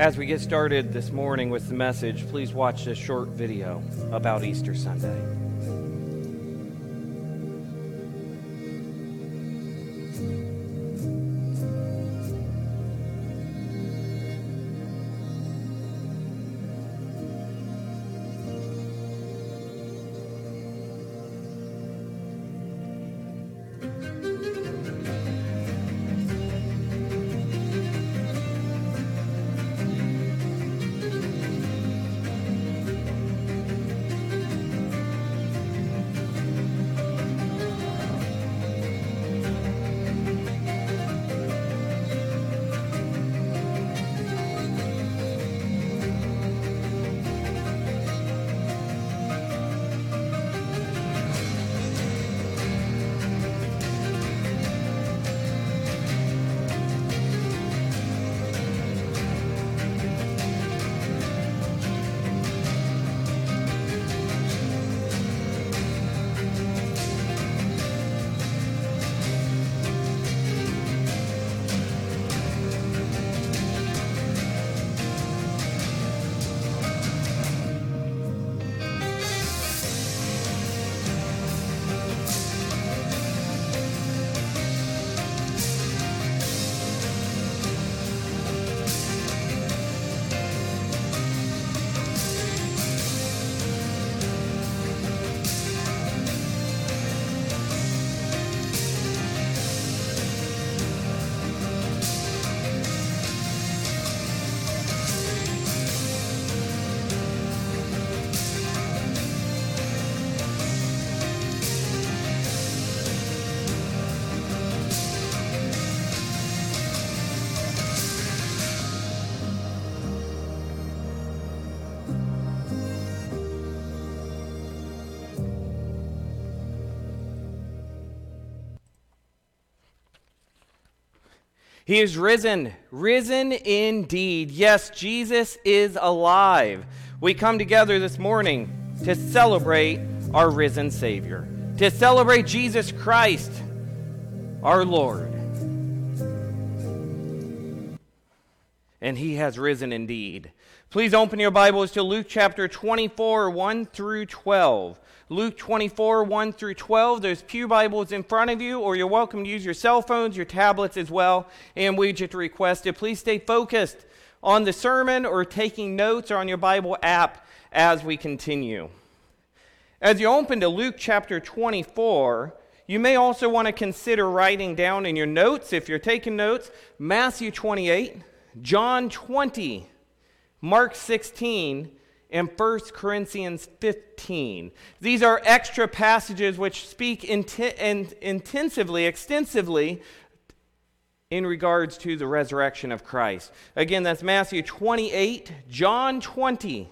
As we get started this morning with the message, please watch this short video about Easter Sunday. He is risen, risen indeed. Yes, Jesus is alive. We come together this morning to celebrate our risen Savior, to celebrate Jesus Christ, our Lord. And He has risen indeed. Please open your Bibles to Luke chapter 24, 1 through 12. Luke 24, 1 through 12. There's Pew Bibles in front of you, or you're welcome to use your cell phones, your tablets as well. And we just requested, please stay focused on the sermon or taking notes or on your Bible app as we continue. As you open to Luke chapter 24, you may also want to consider writing down in your notes, if you're taking notes, Matthew 28, John 20, Mark 16, and 1 Corinthians 15. These are extra passages which speak in- intensively, extensively in regards to the resurrection of Christ. Again, that's Matthew 28, John 20,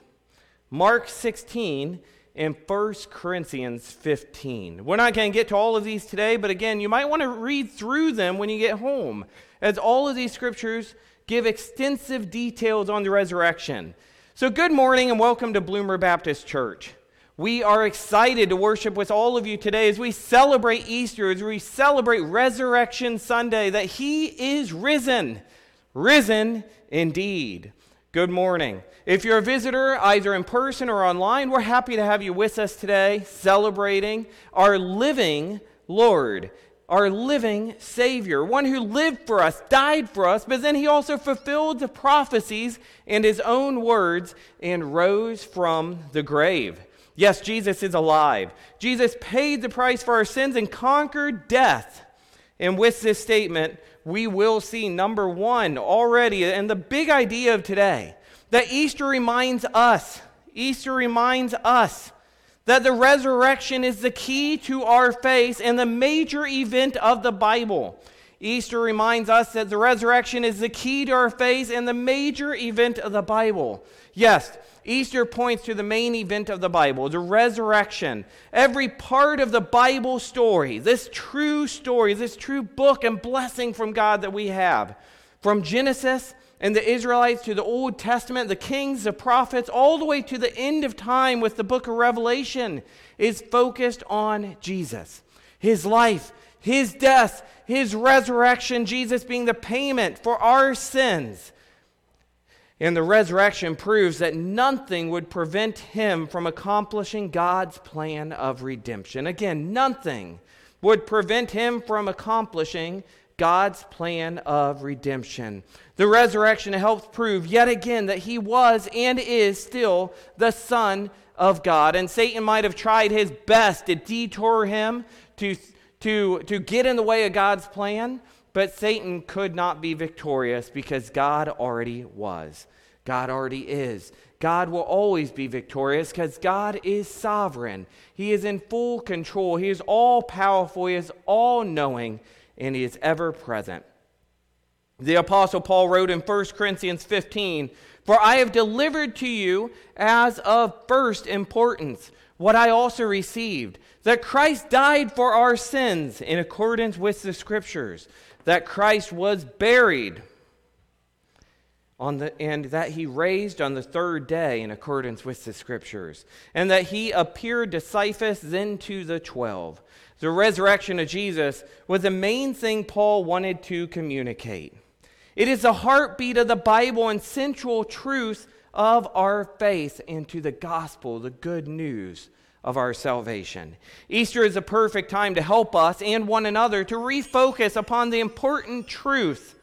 Mark 16, and 1 Corinthians 15. We're not going to get to all of these today, but again, you might want to read through them when you get home, as all of these scriptures give extensive details on the resurrection. So, good morning and welcome to Bloomer Baptist Church. We are excited to worship with all of you today as we celebrate Easter, as we celebrate Resurrection Sunday, that He is risen, risen indeed. Good morning. If you're a visitor, either in person or online, we're happy to have you with us today, celebrating our living Lord our living Savior, one who lived for us, died for us, but then he also fulfilled the prophecies and his own words and rose from the grave. Yes, Jesus is alive. Jesus paid the price for our sins and conquered death. And with this statement, we will see number one already, and the big idea of today that Easter reminds us, Easter reminds us that the resurrection is the key to our faith and the major event of the Bible. Easter reminds us that the resurrection is the key to our faith and the major event of the Bible. Yes, Easter points to the main event of the Bible, the resurrection. Every part of the Bible story, this true story, this true book and blessing from God that we have, from Genesis and the Israelites to the Old Testament, the kings, the prophets, all the way to the end of time with the book of Revelation, is focused on Jesus. His life, his death, his resurrection, Jesus being the payment for our sins. And the resurrection proves that nothing would prevent him from accomplishing God's plan of redemption. Again, nothing would prevent him from accomplishing God's plan of redemption. The resurrection helps prove yet again that he was and is still the Son of God. And Satan might have tried his best to detour him, to, to, to get in the way of God's plan, but Satan could not be victorious because God already was. God already is. God will always be victorious because God is sovereign. He is in full control. He is all powerful. He is all knowing, and He is ever present. The Apostle Paul wrote in 1 Corinthians 15 For I have delivered to you as of first importance what I also received that Christ died for our sins in accordance with the Scriptures that Christ was buried on the, and that he raised on the third day in accordance with the scriptures, and that he appeared to Cephas, then to the twelve. The resurrection of Jesus was the main thing Paul wanted to communicate. It is the heartbeat of the Bible and central truth of our faith into the gospel, the good news of our salvation. Easter is a perfect time to help us and one another to refocus upon the important truth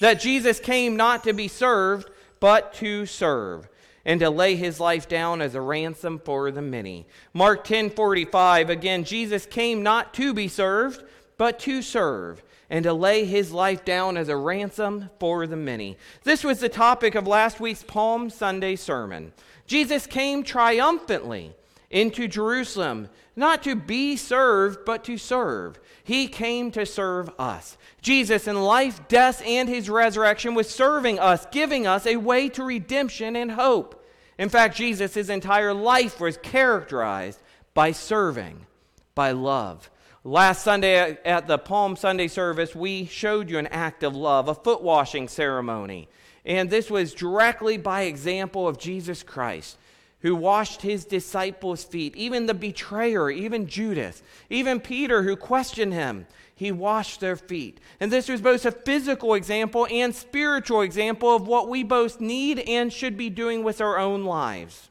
that Jesus came not to be served, but to serve and to lay his life down as a ransom for the many. Mark 10:45 again Jesus came not to be served, but to serve and to lay his life down as a ransom for the many. This was the topic of last week's Palm Sunday sermon. Jesus came triumphantly into Jerusalem, not to be served, but to serve. He came to serve us. Jesus, in life, death, and his resurrection, was serving us, giving us a way to redemption and hope. In fact, Jesus, his entire life was characterized by serving, by love. Last Sunday at the Palm Sunday service, we showed you an act of love, a foot washing ceremony. And this was directly by example of Jesus Christ who washed his disciples' feet, even the betrayer, even Judas, even Peter, who questioned him. He washed their feet. And this was both a physical example and spiritual example of what we both need and should be doing with our own lives.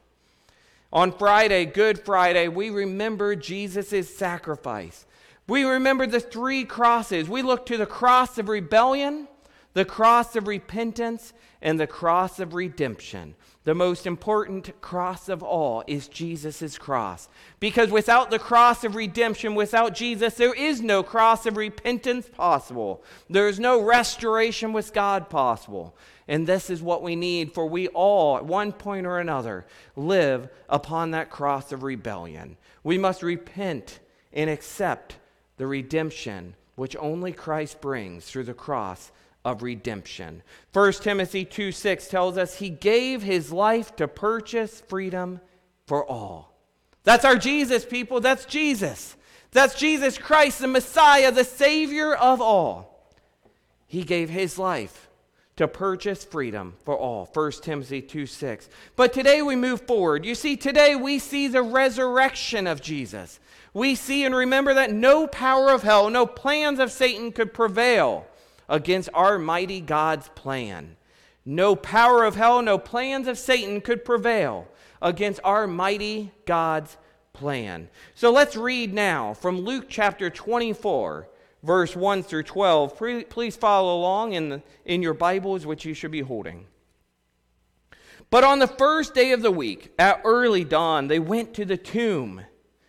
On Friday, Good Friday, we remember Jesus' sacrifice. We remember the three crosses. We look to the cross of rebellion, the cross of repentance, and the cross of redemption. The most important cross of all is Jesus' cross. Because without the cross of redemption, without Jesus, there is no cross of repentance possible. There is no restoration with God possible. And this is what we need, for we all, at one point or another, live upon that cross of rebellion. We must repent and accept the redemption which only Christ brings through the cross of redemption. 1 Timothy 2 6 tells us he gave his life to purchase freedom for all. That's our Jesus, people. That's Jesus. That's Jesus Christ, the Messiah, the Savior of all. He gave his life to purchase freedom for all. 1 Timothy 2 6. But today we move forward. You see, today we see the resurrection of Jesus. We see and remember that no power of hell, no plans of Satan could prevail against our mighty God's plan. No power of hell, no plans of Satan could prevail against our mighty God's plan. So let's read now from Luke chapter 24, verse 1 through 12. Please follow along in, the, in your Bibles, which you should be holding. But on the first day of the week, at early dawn, they went to the tomb.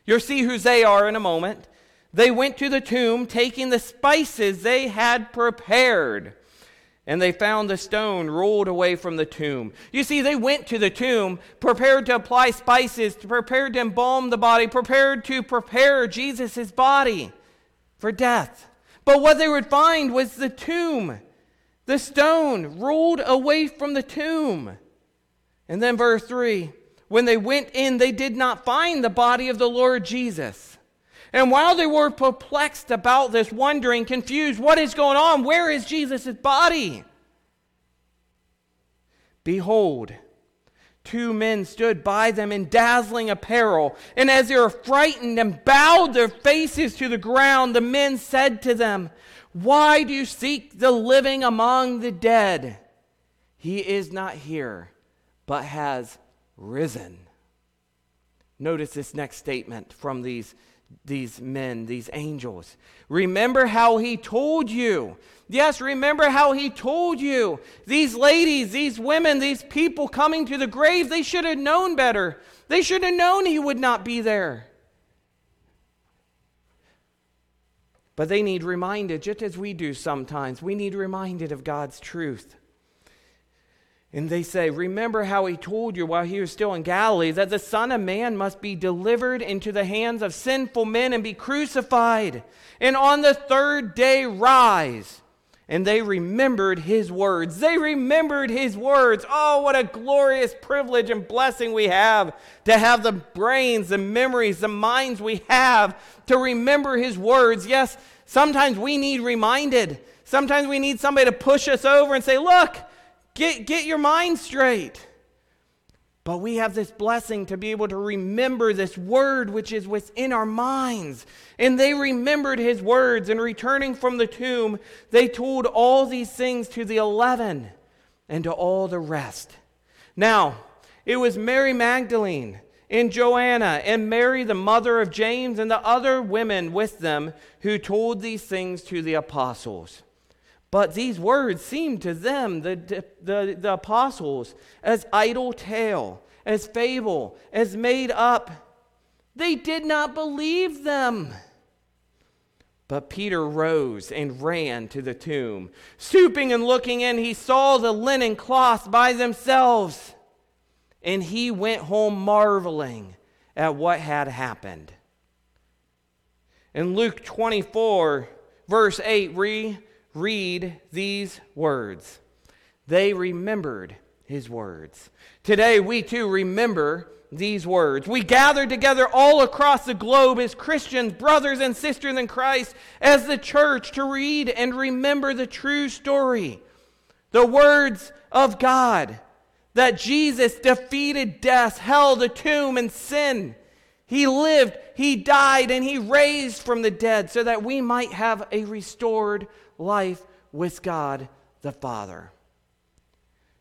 You'll see who they are in a moment. They went to the tomb, taking the spices they had prepared, and they found the stone rolled away from the tomb. You see, they went to the tomb prepared to apply spices, prepared to embalm the body, prepared to prepare Jesus' body for death. But what they would find was the tomb, the stone rolled away from the tomb. And then, verse 3 when they went in, they did not find the body of the Lord Jesus. And while they were perplexed about this, wondering, confused, what is going on? Where is Jesus' body? Behold, two men stood by them in dazzling apparel. And as they were frightened and bowed their faces to the ground, the men said to them, Why do you seek the living among the dead? He is not here, but has risen. Notice this next statement from these, these men, these angels. Remember how he told you. Yes, remember how he told you. These ladies, these women, these people coming to the grave, they should have known better. They should have known he would not be there. But they need reminded, just as we do sometimes. We need reminded of God's truth. And they say, Remember how he told you while he was still in Galilee that the Son of Man must be delivered into the hands of sinful men and be crucified, and on the third day rise. And they remembered his words. They remembered his words. Oh, what a glorious privilege and blessing we have to have the brains, the memories, the minds we have to remember his words. Yes, sometimes we need reminded. Sometimes we need somebody to push us over and say, Look, Get, get your mind straight. But we have this blessing to be able to remember this word which is within our minds. And they remembered his words, and returning from the tomb, they told all these things to the eleven and to all the rest. Now, it was Mary Magdalene and Joanna and Mary, the mother of James, and the other women with them who told these things to the apostles. But these words seemed to them, the, the, the apostles, as idle tale, as fable, as made up. They did not believe them. But Peter rose and ran to the tomb. Stooping and looking in, he saw the linen cloths by themselves. And he went home marveling at what had happened. In Luke 24, verse 8, we read these words. They remembered his words. Today, we too remember these words. We gather together all across the globe as Christians, brothers and sisters in Christ, as the church to read and remember the true story. The words of God that Jesus defeated death, hell, the tomb, and sin. He lived, He died, and He raised from the dead so that we might have a restored life with God the Father.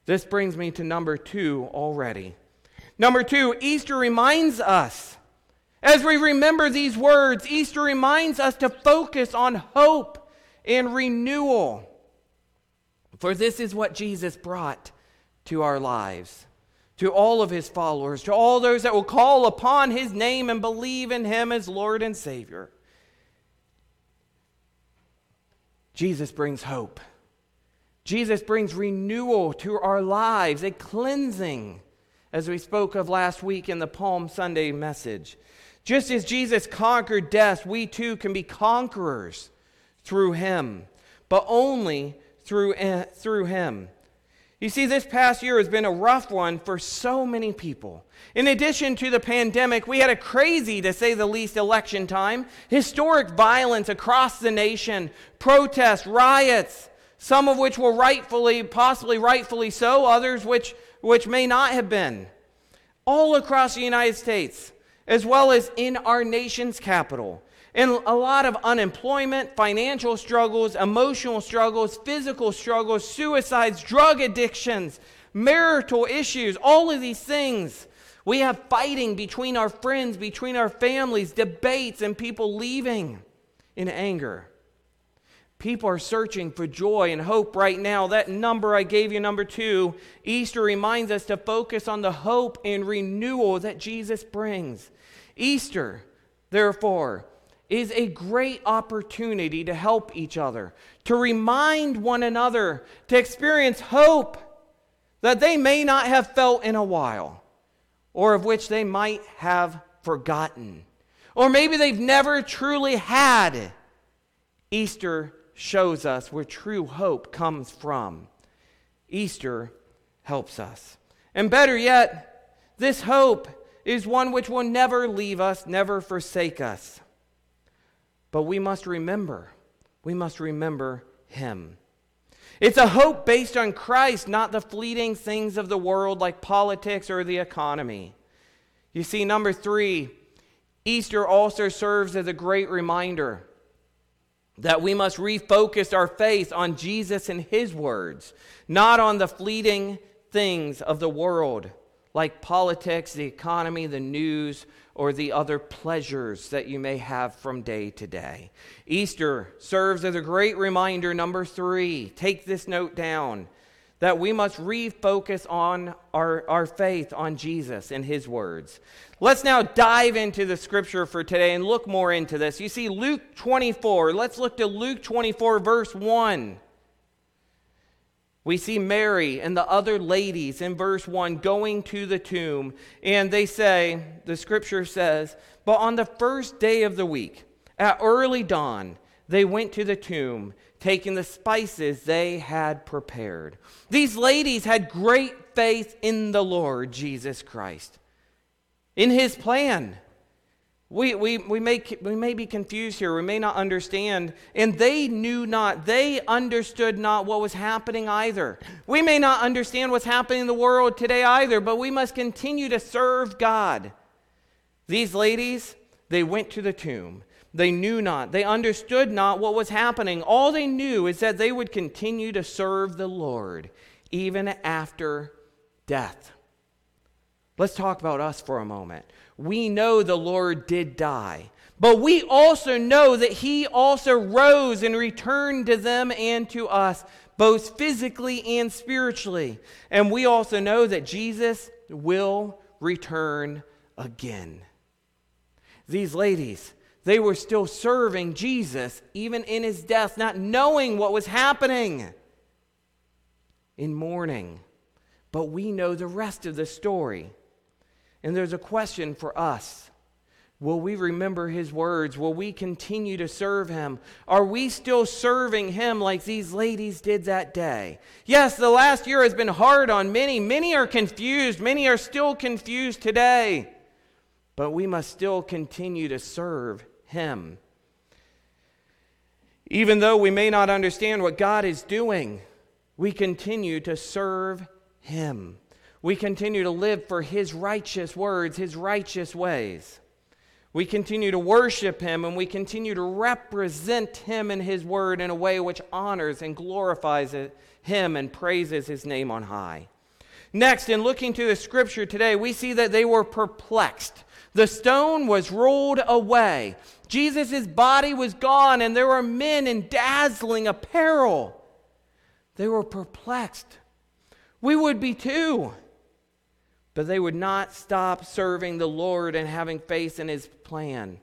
This brings me to number two already. Number two, Easter reminds us, as we remember these words, Easter reminds us to focus on hope and renewal. For this is what Jesus brought to our lives, to all of his followers, to all those that will call upon his name and believe in him as Lord and Savior. Jesus brings hope. Jesus brings renewal to our lives, a cleansing, as we spoke of last week in the Palm Sunday message. Just as Jesus conquered death, we too can be conquerors through him, but only through, uh, through him. You see, this past year has been a rough one for so many people. In addition to the pandemic, we had a crazy, to say the least, election time, historic violence across the nation, protests, riots, some of which were rightfully, possibly rightfully so, others which, which may not have been. All across the United States, as well as in our nation's capital and a lot of unemployment, financial struggles, emotional struggles, physical struggles, suicides, drug addictions, marital issues, all of these things. We have fighting between our friends, between our families, debates, and people leaving in anger. People are searching for joy and hope right now. That number I gave you, number two, Easter reminds us to focus on the hope and renewal that Jesus brings. Easter, therefore, is a great opportunity to help each other, to remind one another, to experience hope that they may not have felt in a while, or of which they might have forgotten, or maybe they've never truly had. Easter shows us where true hope comes from. Easter helps us. And better yet, this hope is one which will never leave us, never forsake us. But we must remember, we must remember Him. It's a hope based on Christ, not the fleeting things of the world like politics or the economy. You see, number three, Easter also serves as a great reminder that we must refocus our faith on Jesus and his words, not on the fleeting things of the world like politics, the economy, the news, or the other pleasures that you may have from day to day. Easter serves as a great reminder, number three, take this note down, that we must refocus on our, our faith on Jesus and his words. Let's now dive into the scripture for today and look more into this. You see, Luke 24, let's look to Luke 24, verse 1. We see Mary and the other ladies in verse 1 going to the tomb, and they say, the scripture says, But on the first day of the week, at early dawn, they went to the tomb, taking the spices they had prepared. These ladies had great faith in the Lord Jesus Christ, in his plan. We, we, we, may, we may be confused here. We may not understand. And they knew not, they understood not what was happening either. We may not understand what's happening in the world today either, but we must continue to serve God. These ladies, they went to the tomb. They knew not, they understood not what was happening. All they knew is that they would continue to serve the Lord even after death. Let's talk about us for a moment we know the Lord did die. But we also know that he also rose and returned to them and to us, both physically and spiritually. And we also know that Jesus will return again. These ladies, they were still serving Jesus even in his death, not knowing what was happening in mourning. But we know the rest of the story. And there's a question for us. Will we remember his words? Will we continue to serve him? Are we still serving him like these ladies did that day? Yes, the last year has been hard on many. Many are confused. Many are still confused today. But we must still continue to serve him. Even though we may not understand what God is doing, we continue to serve him. We continue to live for His righteous words, His righteous ways. We continue to worship Him and we continue to represent Him and His word in a way which honors and glorifies Him and praises His name on high. Next, in looking to the scripture today, we see that they were perplexed. The stone was rolled away. Jesus' body was gone, and there were men in dazzling apparel. They were perplexed. We would be too. But they would not stop serving the Lord and having faith in his plan.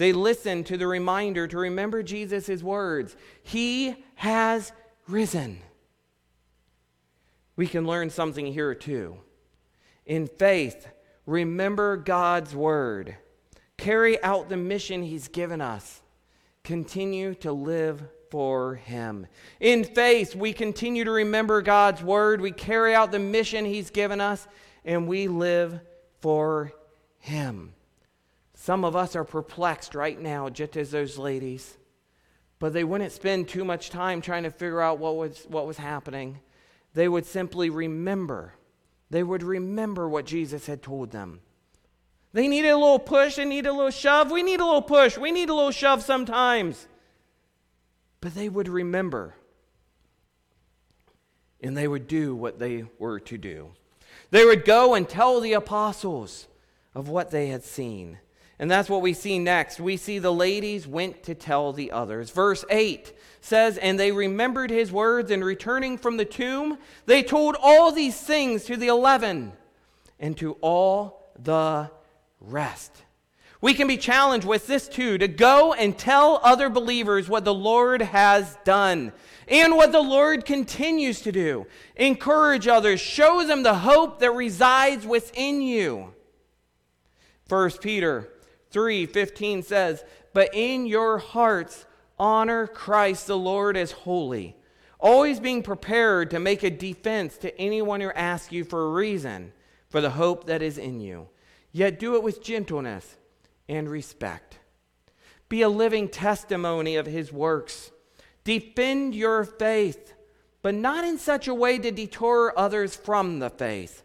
They listened to the reminder to remember Jesus' words He has risen. We can learn something here too. In faith, remember God's word, carry out the mission He's given us, continue to live for Him. In faith, we continue to remember God's word, we carry out the mission He's given us, and we live for Him. Some of us are perplexed right now, just as those ladies, but they wouldn't spend too much time trying to figure out what was, what was happening. They would simply remember. They would remember what Jesus had told them. They needed a little push, they needed a little shove. We need a little push, we need a little shove sometimes. But they would remember. And they would do what they were to do. They would go and tell the apostles of what they had seen. And that's what we see next. We see the ladies went to tell the others. Verse 8 says, And they remembered his words, and returning from the tomb, they told all these things to the eleven and to all the rest. We can be challenged with this too to go and tell other believers what the Lord has done and what the Lord continues to do. Encourage others, show them the hope that resides within you. 1 Peter 3:15 says, "But in your hearts honor Christ the Lord as holy, always being prepared to make a defense to anyone who asks you for a reason for the hope that is in you. Yet do it with gentleness and respect. Be a living testimony of his works." Defend your faith, but not in such a way to deter others from the faith.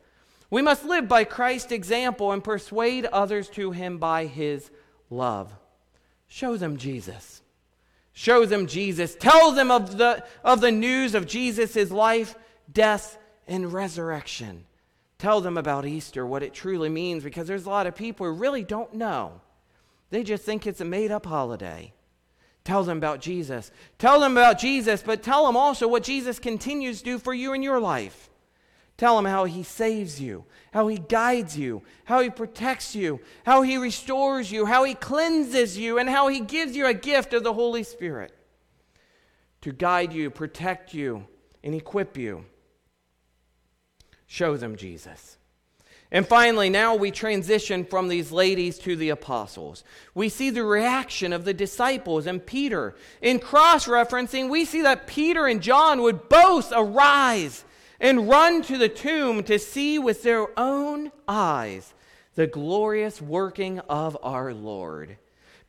We must live by Christ's example and persuade others to him by his love. Show them Jesus. Show them Jesus. Tell them of the, of the news of Jesus' life, death, and resurrection. Tell them about Easter, what it truly means, because there's a lot of people who really don't know. They just think it's a made up holiday. Tell them about Jesus. Tell them about Jesus, but tell them also what Jesus continues to do for you in your life. Tell them how he saves you, how he guides you, how he protects you, how he restores you, how he cleanses you, and how he gives you a gift of the Holy Spirit to guide you, protect you, and equip you. Show them Jesus. And finally, now we transition from these ladies to the apostles. We see the reaction of the disciples and Peter. In cross referencing, we see that Peter and John would both arise and run to the tomb to see with their own eyes the glorious working of our Lord.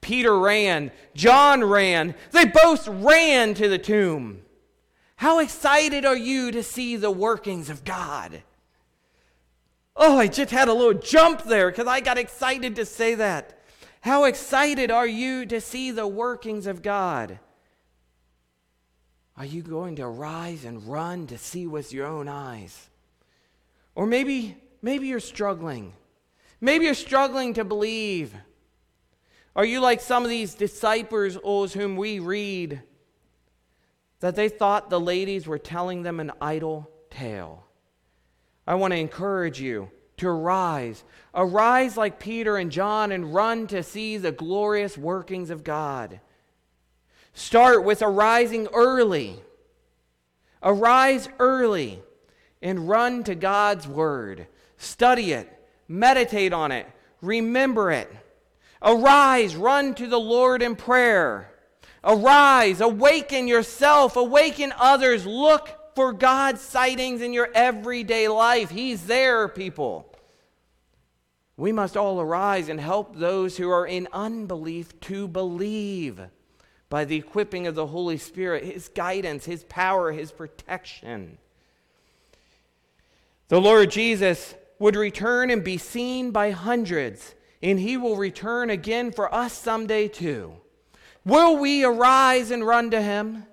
Peter ran, John ran, they both ran to the tomb. How excited are you to see the workings of God? Oh, I just had a little jump there because I got excited to say that. How excited are you to see the workings of God? Are you going to rise and run to see with your own eyes? Or maybe maybe you're struggling. Maybe you're struggling to believe. Are you like some of these disciples whom we read that they thought the ladies were telling them an idle tale? I want to encourage you to arise. Arise like Peter and John and run to see the glorious workings of God. Start with arising early. Arise early and run to God's Word. Study it, meditate on it, remember it. Arise, run to the Lord in prayer. Arise, awaken yourself, awaken others. Look for God's sightings in your everyday life. He's there, people. We must all arise and help those who are in unbelief to believe by the equipping of the Holy Spirit, His guidance, His power, His protection. The Lord Jesus would return and be seen by hundreds, and He will return again for us someday too. Will we arise and run to Him?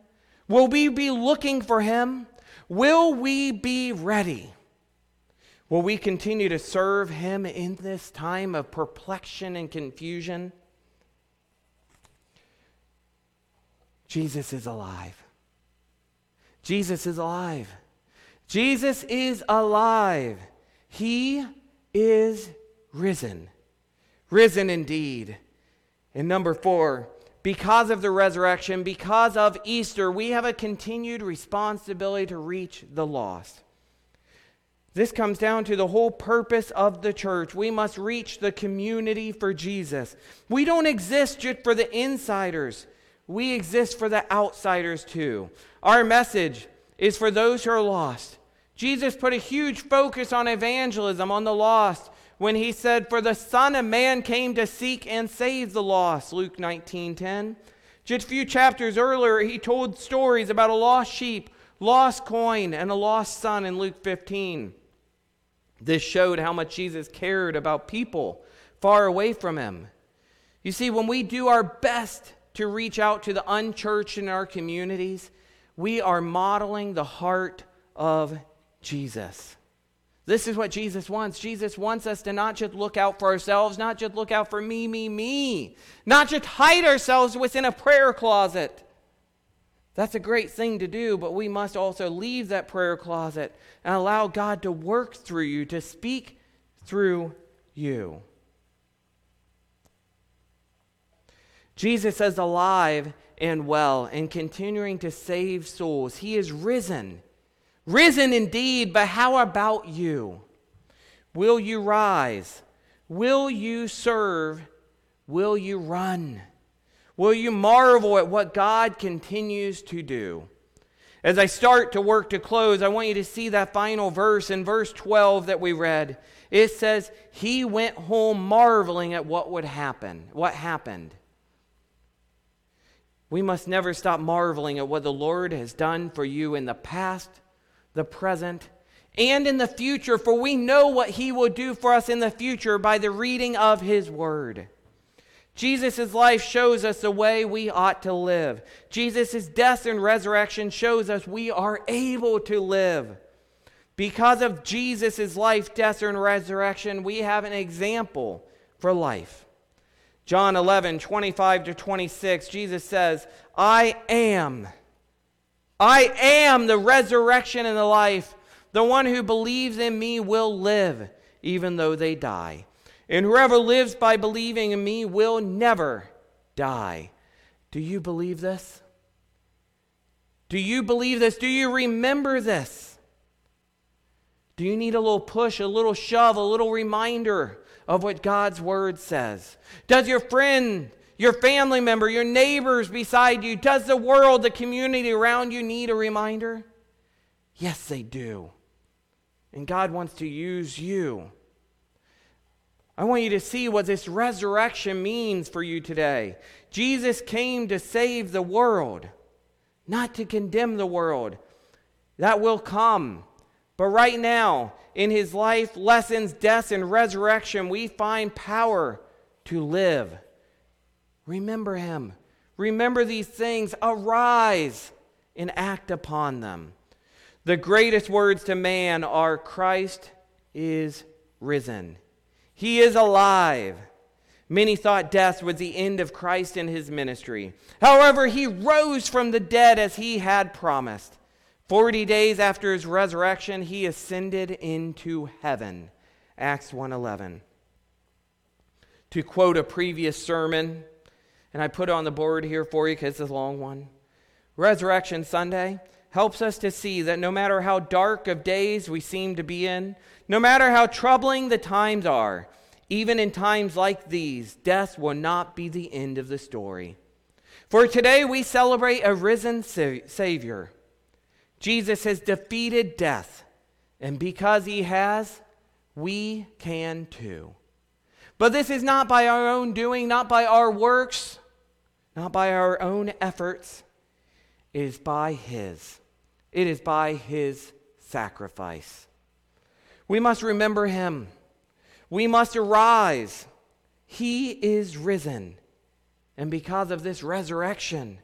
Will we be looking for Him? Will we be ready? Will we continue to serve Him in this time of perplexion and confusion? Jesus is alive. Jesus is alive. Jesus is alive. He is risen. Risen indeed. And number four, because of the resurrection, because of Easter, we have a continued responsibility to reach the lost. This comes down to the whole purpose of the church. We must reach the community for Jesus. We don't exist just for the insiders, we exist for the outsiders too. Our message is for those who are lost. Jesus put a huge focus on evangelism, on the lost when he said, For the Son of Man came to seek and save the lost, Luke 19 10. Just a few chapters earlier, he told stories about a lost sheep, lost coin, and a lost son in Luke 15. This showed how much Jesus cared about people far away from him. You see, when we do our best to reach out to the unchurched in our communities, we are modeling the heart of Jesus. This is what Jesus wants. Jesus wants us to not just look out for ourselves, not just look out for me, me, me, not just hide ourselves within a prayer closet. That's a great thing to do, but we must also leave that prayer closet and allow God to work through you, to speak through you. Jesus is alive and well and continuing to save souls. He is risen. Risen indeed, but how about you? Will you rise? Will you serve? Will you run? Will you marvel at what God continues to do? As I start to work to close, I want you to see that final verse in verse 12 that we read. It says, He went home marveling at what would happen. What happened? We must never stop marveling at what the Lord has done for you in the past the present, and in the future, for we know what he will do for us in the future by the reading of his word. Jesus' life shows us the way we ought to live. Jesus' death and resurrection shows us we are able to live. Because of Jesus' life, death, and resurrection, we have an example for life. John 11, 25 to 26, Jesus says, I am. I am the resurrection and the life. The one who believes in me will live, even though they die. And whoever lives by believing in me will never die. Do you believe this? Do you believe this? Do you remember this? Do you need a little push, a little shove, a little reminder of what God's word says? Does your friend, your family member, your neighbors beside you, does the world, the community around you need a reminder? Yes, they do. And God wants to use you I want you to see what this resurrection means for you today. Jesus came to save the world, not to condemn the world. That will come. But right now, in his life, lessons, death, and resurrection, we find power to live. Remember him. Remember these things. Arise and act upon them. The greatest words to man are Christ is risen. He is alive. Many thought death was the end of Christ and his ministry. However, he rose from the dead as he had promised. Forty days after his resurrection, he ascended into heaven. Acts 1:11. To quote a previous sermon, and I put it on the board here for you because it's a long one. Resurrection Sunday helps us to see that no matter how dark of days we seem to be in, no matter how troubling the times are, even in times like these, death will not be the end of the story. For today we celebrate a risen Savior. Jesus has defeated death, and because he has, we can too. But this is not by our own doing, not by our works, not by our own efforts. It is by his. It is by his sacrifice. We must remember him. We must arise. He is risen. And because of this resurrection,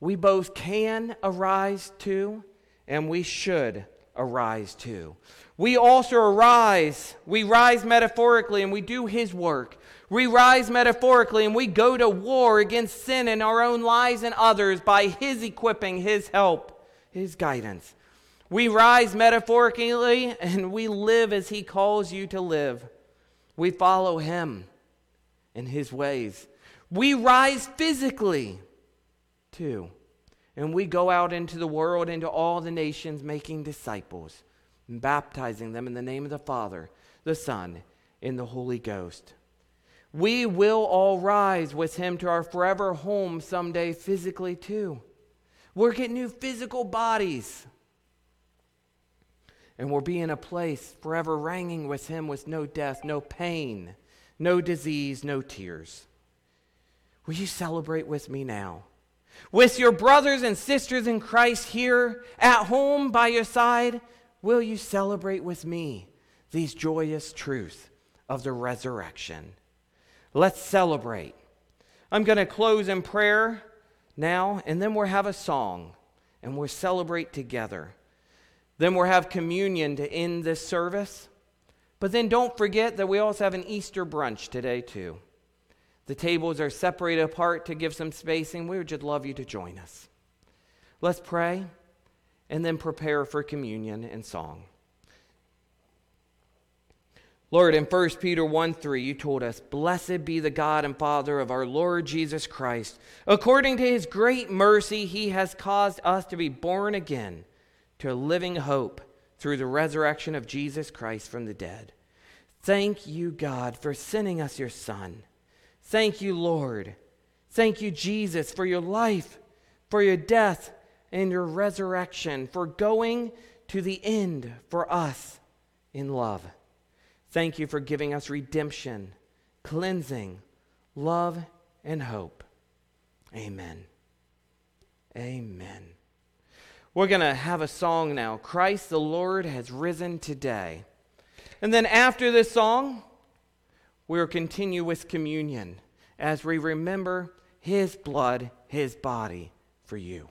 we both can arise too, and we should arise too. We also arise. We rise metaphorically and we do His work. We rise metaphorically and we go to war against sin in our own lives and others by His equipping, His help, His guidance. We rise metaphorically and we live as He calls you to live. We follow Him in His ways. We rise physically too. And we go out into the world, into all the nations, making disciples and baptizing them in the name of the Father, the Son, and the Holy Ghost. We will all rise with Him to our forever home someday physically too. We're getting new physical bodies and we'll be in a place forever reigning with Him with no death, no pain, no disease, no tears. Will you celebrate with me now? With your brothers and sisters in Christ here at home by your side, will you celebrate with me these joyous truths of the resurrection? Let's celebrate. I'm going to close in prayer now, and then we'll have a song and we'll celebrate together. Then we'll have communion to end this service. But then don't forget that we also have an Easter brunch today, too. The tables are separated apart to give some spacing. We would just love you to join us. Let's pray and then prepare for communion and song. Lord, in 1 Peter 1 3, you told us, Blessed be the God and Father of our Lord Jesus Christ. According to his great mercy, he has caused us to be born again to a living hope through the resurrection of Jesus Christ from the dead. Thank you, God, for sending us your Son. Thank you, Lord. Thank you, Jesus, for your life, for your death, and your resurrection, for going to the end for us in love. Thank you for giving us redemption, cleansing, love, and hope. Amen. Amen. We're going to have a song now Christ the Lord has risen today. And then after this song, we'll continue with communion. as we remember his blood, his body for you.